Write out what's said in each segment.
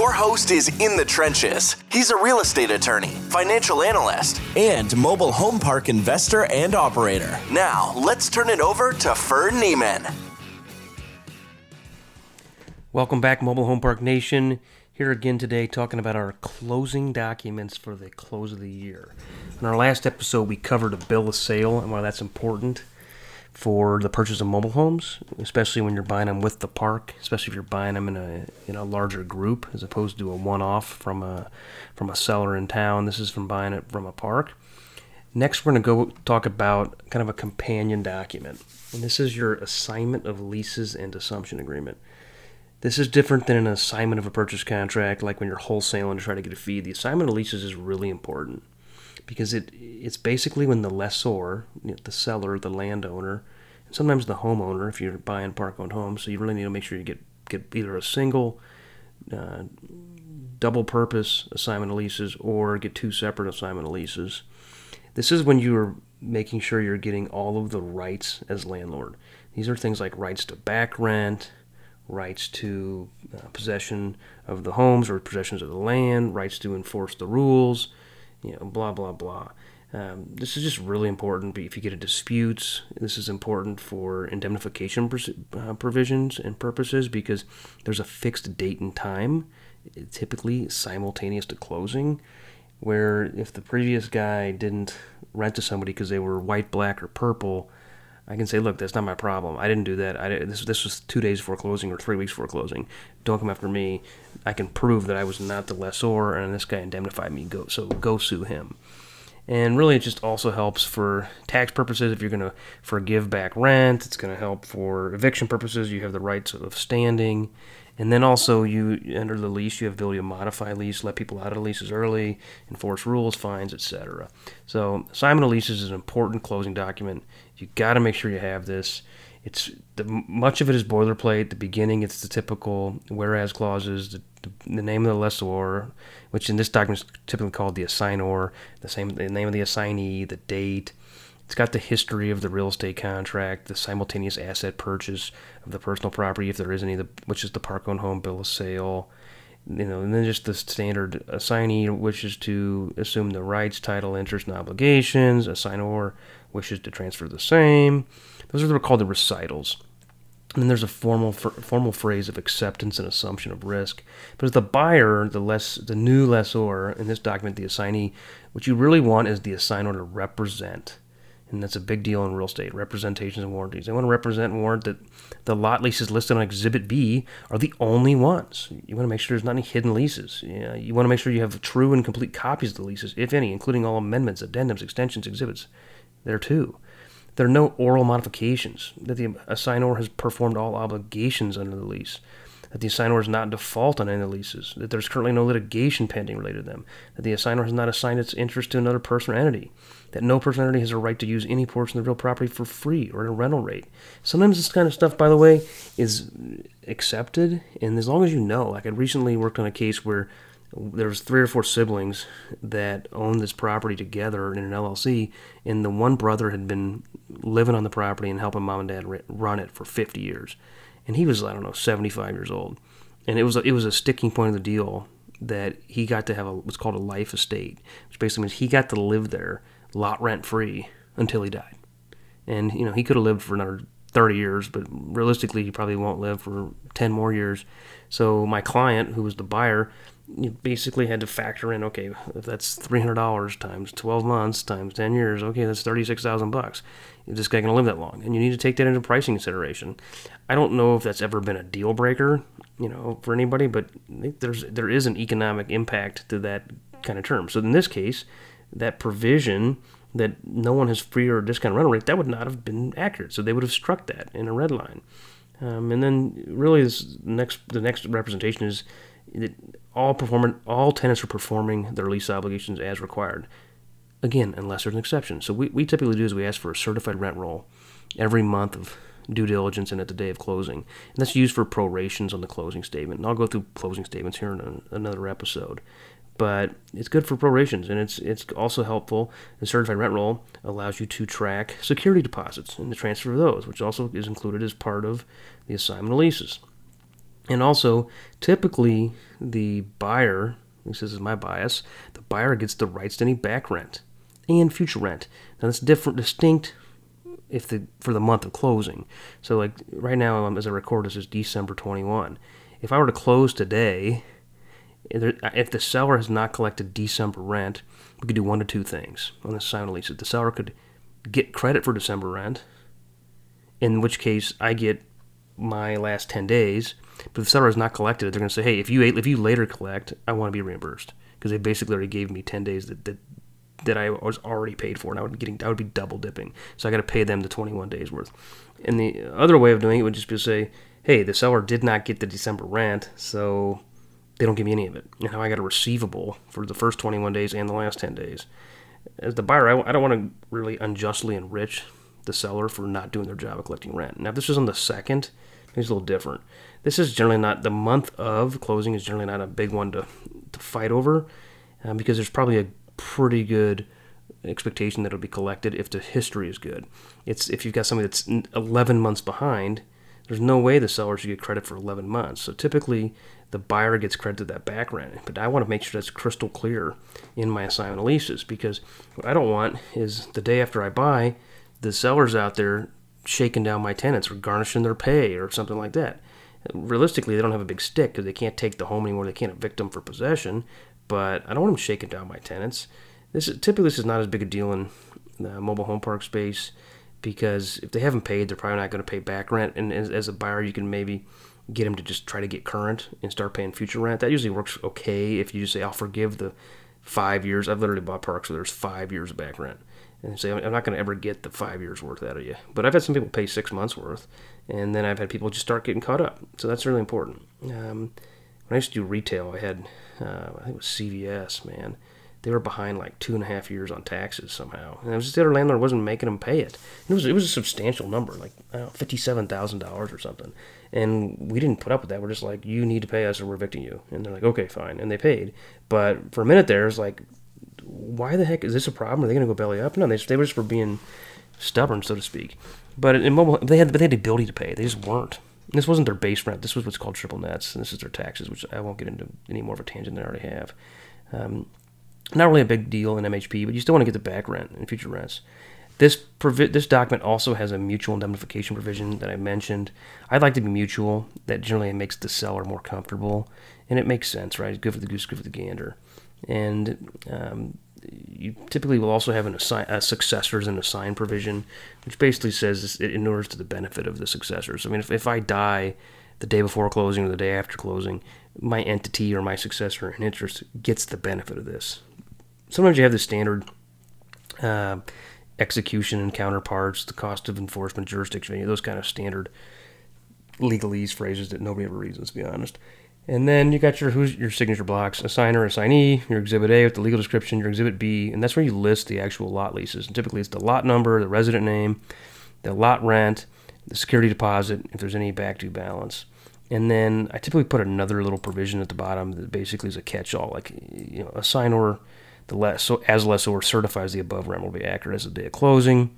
Your host is in the trenches. He's a real estate attorney, financial analyst, and mobile home park investor and operator. Now, let's turn it over to Ferd Niemann. Welcome back, Mobile Home Park Nation. Here again today, talking about our closing documents for the close of the year. In our last episode, we covered a bill of sale and why that's important for the purchase of mobile homes, especially when you're buying them with the park, especially if you're buying them in a in a larger group as opposed to a one-off from a from a seller in town. This is from buying it from a park. Next, we're going to go talk about kind of a companion document, and this is your assignment of leases and assumption agreement. This is different than an assignment of a purchase contract, like when you're wholesaling to try to get a fee. The assignment of leases is really important because it it's basically when the lessor, the seller, the landowner, and sometimes the homeowner, if you're buying park-owned homes, so you really need to make sure you get get either a single, uh, double-purpose assignment of leases or get two separate assignment of leases. This is when you're making sure you're getting all of the rights as landlord. These are things like rights to back rent, rights to uh, possession of the homes or possessions of the land, rights to enforce the rules, you know, blah, blah, blah. Um, this is just really important. If you get a dispute, this is important for indemnification uh, provisions and purposes because there's a fixed date and time, typically simultaneous to closing, where if the previous guy didn't rent to somebody because they were white, black, or purple, I can say, look, that's not my problem. I didn't do that. I, this, this was two days before closing or three weeks before closing. Don't come after me. I can prove that I was not the lessor and this guy indemnified me. Go so go sue him. And really, it just also helps for tax purposes. If you're going to forgive back rent, it's going to help for eviction purposes. You have the rights of standing. And then also, you under the lease, you have ability to modify lease, let people out of leases early, enforce rules, fines, etc. So, assignment of leases is an important closing document. You got to make sure you have this. It's the, much of it is boilerplate. The beginning, it's the typical whereas clauses, the, the, the, name of the lessor, which in this document is typically called the assignor, the same the name of the assignee, the date. It's got the history of the real estate contract, the simultaneous asset purchase of the personal property, if there is any, which is the park-owned home bill of sale. You know, and then just the standard assignee wishes to assume the rights, title, interest, and obligations. Assignor wishes to transfer the same. Those are what are called the recitals. And then there's a formal formal phrase of acceptance and assumption of risk. But as the buyer, the less the new lessor in this document, the assignee, what you really want is the assignor to represent. And that's a big deal in real estate, representations and warranties. They want to represent and warrant that the lot leases listed on Exhibit B are the only ones. You want to make sure there's not any hidden leases. You, you want to make sure you have true and complete copies of the leases, if any, including all amendments, addendums, extensions, exhibits there too. There are no oral modifications, that the assignor has performed all obligations under the lease, that the assignor is not default on any of the leases, that there's currently no litigation pending related to them, that the assignor has not assigned its interest to another person or entity, that no person or entity has a right to use any portion of the real property for free or at a rental rate. Sometimes this kind of stuff, by the way, is accepted, and as long as you know, like I recently worked on a case where there was three or four siblings that owned this property together in an LLC, and the one brother had been living on the property and helping mom and dad run it for 50 years, and he was I don't know 75 years old, and it was a, it was a sticking point of the deal that he got to have a, what's called a life estate, which basically means he got to live there lot rent free until he died, and you know he could have lived for another 30 years, but realistically he probably won't live for 10 more years. So my client, who was the buyer, basically had to factor in okay if that's $300 times 12 months times 10 years okay that's 36000 bucks this guy going to live that long. And you need to take that into pricing consideration. I don't know if that's ever been a deal breaker you know for anybody but there's there is an economic impact to that kind of term. So in this case that provision that no one has free or discount rental rate that would not have been accurate. So they would have struck that in a red line. Um, and then really this next the next representation is that all performing all tenants are performing their lease obligations as required. Again, unless there's an exception. So we, we typically do is we ask for a certified rent roll every month of due diligence and at the day of closing. And that's used for prorations on the closing statement. And I'll go through closing statements here in a, another episode. But it's good for prorations, and it's it's also helpful. The certified rent roll allows you to track security deposits and the transfer of those, which also is included as part of the assignment of leases. And also, typically, the buyer, this is my bias, the buyer gets the rights to any back rent and future rent. Now, that's different, distinct if the for the month of closing. So, like right now, um, as I record this, is December 21. If I were to close today, if the seller has not collected December rent, we could do one to two things on the sign lease. The seller could get credit for December rent, in which case I get my last 10 days. But if the seller has not collected it, they're going to say, hey, if you if you later collect, I want to be reimbursed because they basically already gave me 10 days that, that that I was already paid for, and I would be getting I would be double dipping. So I got to pay them the 21 days worth. And the other way of doing it would just be to say, hey, the seller did not get the December rent, so they don't give me any of it. And now I got a receivable for the first 21 days and the last 10 days. As the buyer, I, I don't want to really unjustly enrich the seller for not doing their job of collecting rent. Now, if this was on the second, it's a little different. This is generally not the month of closing is generally not a big one to to fight over, um, because there's probably a pretty good expectation that it'll be collected if the history is good. It's if you've got somebody that's 11 months behind, there's no way the seller should get credit for 11 months. So typically, the buyer gets credit to that back rent. But I want to make sure that's crystal clear in my assignment of leases because what I don't want is the day after I buy, the seller's out there shaking down my tenants or garnishing their pay or something like that. Realistically, they don't have a big stick because they can't take the home anymore. They can't evict them for possession but I don't want them shaking down my tenants. This is, typically this is not as big a deal in the mobile home park space because if they haven't paid, they're probably not going to pay back rent. And as, as, a buyer, you can maybe get them to just try to get current and start paying future rent. That usually works okay if you just say, "I'll forgive the five years." I've literally bought parks where there's five years of back rent, and say, "I'm not going to ever get the five years worth out of you." But I've had some people pay six months worth, and then I've had people just start getting caught up. So that's really important. Um, when I used to do retail, I had uh, I think it was CVS, man. They were behind like two and a half years on taxes somehow, and it was just the other landlord wasn't making them pay it. it was it was a substantial number, like fifty seven thousand dollars or something, and we didn't put up with that. We're just like, you need to pay us, or we're evicting you. And they're like, okay, fine, and they paid. But for a minute there, it's like, why the heck is this a problem? Are they going to go belly up? No, they they were just for being stubborn, so to speak. But in mobile, they had but they had the ability to pay. They just weren't. This wasn't their base rent. This was what's called triple nets, and this is their taxes, which I won't get into any more of a tangent than I already have. Um, not really a big deal in MHP, but you still want to get the back rent and future rents. This provi- this document also has a mutual indemnification provision that I mentioned. I'd like to be mutual. That generally makes the seller more comfortable, and it makes sense, right? Good for the goose, good for the gander. And um, you typically will also have an assign, a successors and assign provision, which basically says it inures to the benefit of the successors. I mean, if, if I die the day before closing or the day after closing, my entity or my successor in interest gets the benefit of this. Sometimes you have the standard uh, execution and counterparts, the cost of enforcement, jurisdiction, those kind of standard legalese phrases that nobody ever reads, let's be honest. And then you got your who's your signature blocks, assigner, assignee, your exhibit A with the legal description, your exhibit B, and that's where you list the actual lot leases. And typically it's the lot number, the resident name, the lot rent, the security deposit, if there's any back due balance. And then I typically put another little provision at the bottom that basically is a catch-all, like you know, assignor, the less so as lessor certifies the above rent will be accurate as the day of closing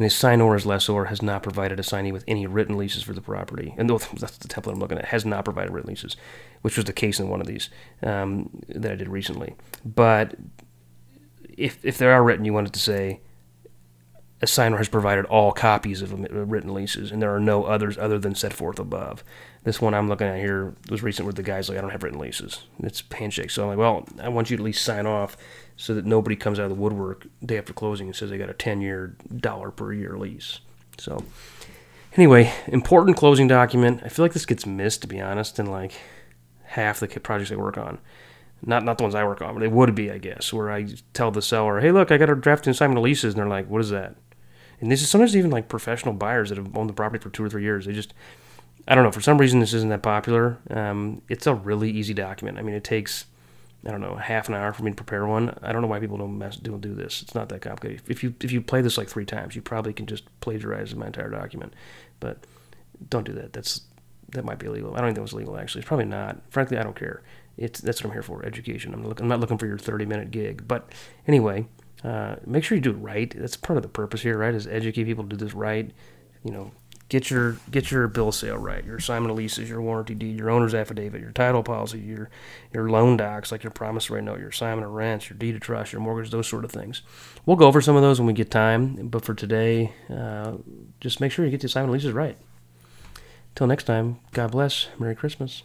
and the signor as lessor has not provided assignee with any written leases for the property. And that's the template I'm looking at, has not provided written leases, which was the case in one of these um, that I did recently. But if, if there are written, you wanted to say, assignor has provided all copies of written leases, and there are no others other than set forth above. This one I'm looking at here was recent where the guy's like, I don't have written leases. It's handshake. So I'm like, well, I want you to at least sign off so that nobody comes out of the woodwork day after closing and says they got a 10 year dollar per year lease. So, anyway, important closing document. I feel like this gets missed, to be honest, in like half the projects I work on. Not not the ones I work on, but they would be, I guess, where I tell the seller, hey, look, I got a draft assignment of leases. And they're like, what is that? And this is sometimes even like professional buyers that have owned the property for two or three years. They just, I don't know, for some reason this isn't that popular. Um, it's a really easy document. I mean, it takes I don't know, half an hour for me to prepare one. I don't know why people don't mess, don't do this. It's not that complicated. If you if you play this like three times, you probably can just plagiarize my entire document. but don't do that. That's that might be illegal. I don't think that was legal actually. It's probably not. Frankly, I don't care. It's that's what I'm here for, education. I'm, look, I'm not looking for your 30 minute gig. But anyway, uh, make sure you do it right. That's part of the purpose here, right? Is educate people to do this right. You know, get your get your bill of sale right, your assignment of leases, your warranty deed, your owner's affidavit, your title policy, your your loan docs, like your promissory note, your assignment of rents, your deed of trust, your mortgage, those sort of things. We'll go over some of those when we get time, but for today, uh, just make sure you get the assignment of leases right. Till next time, God bless. Merry Christmas.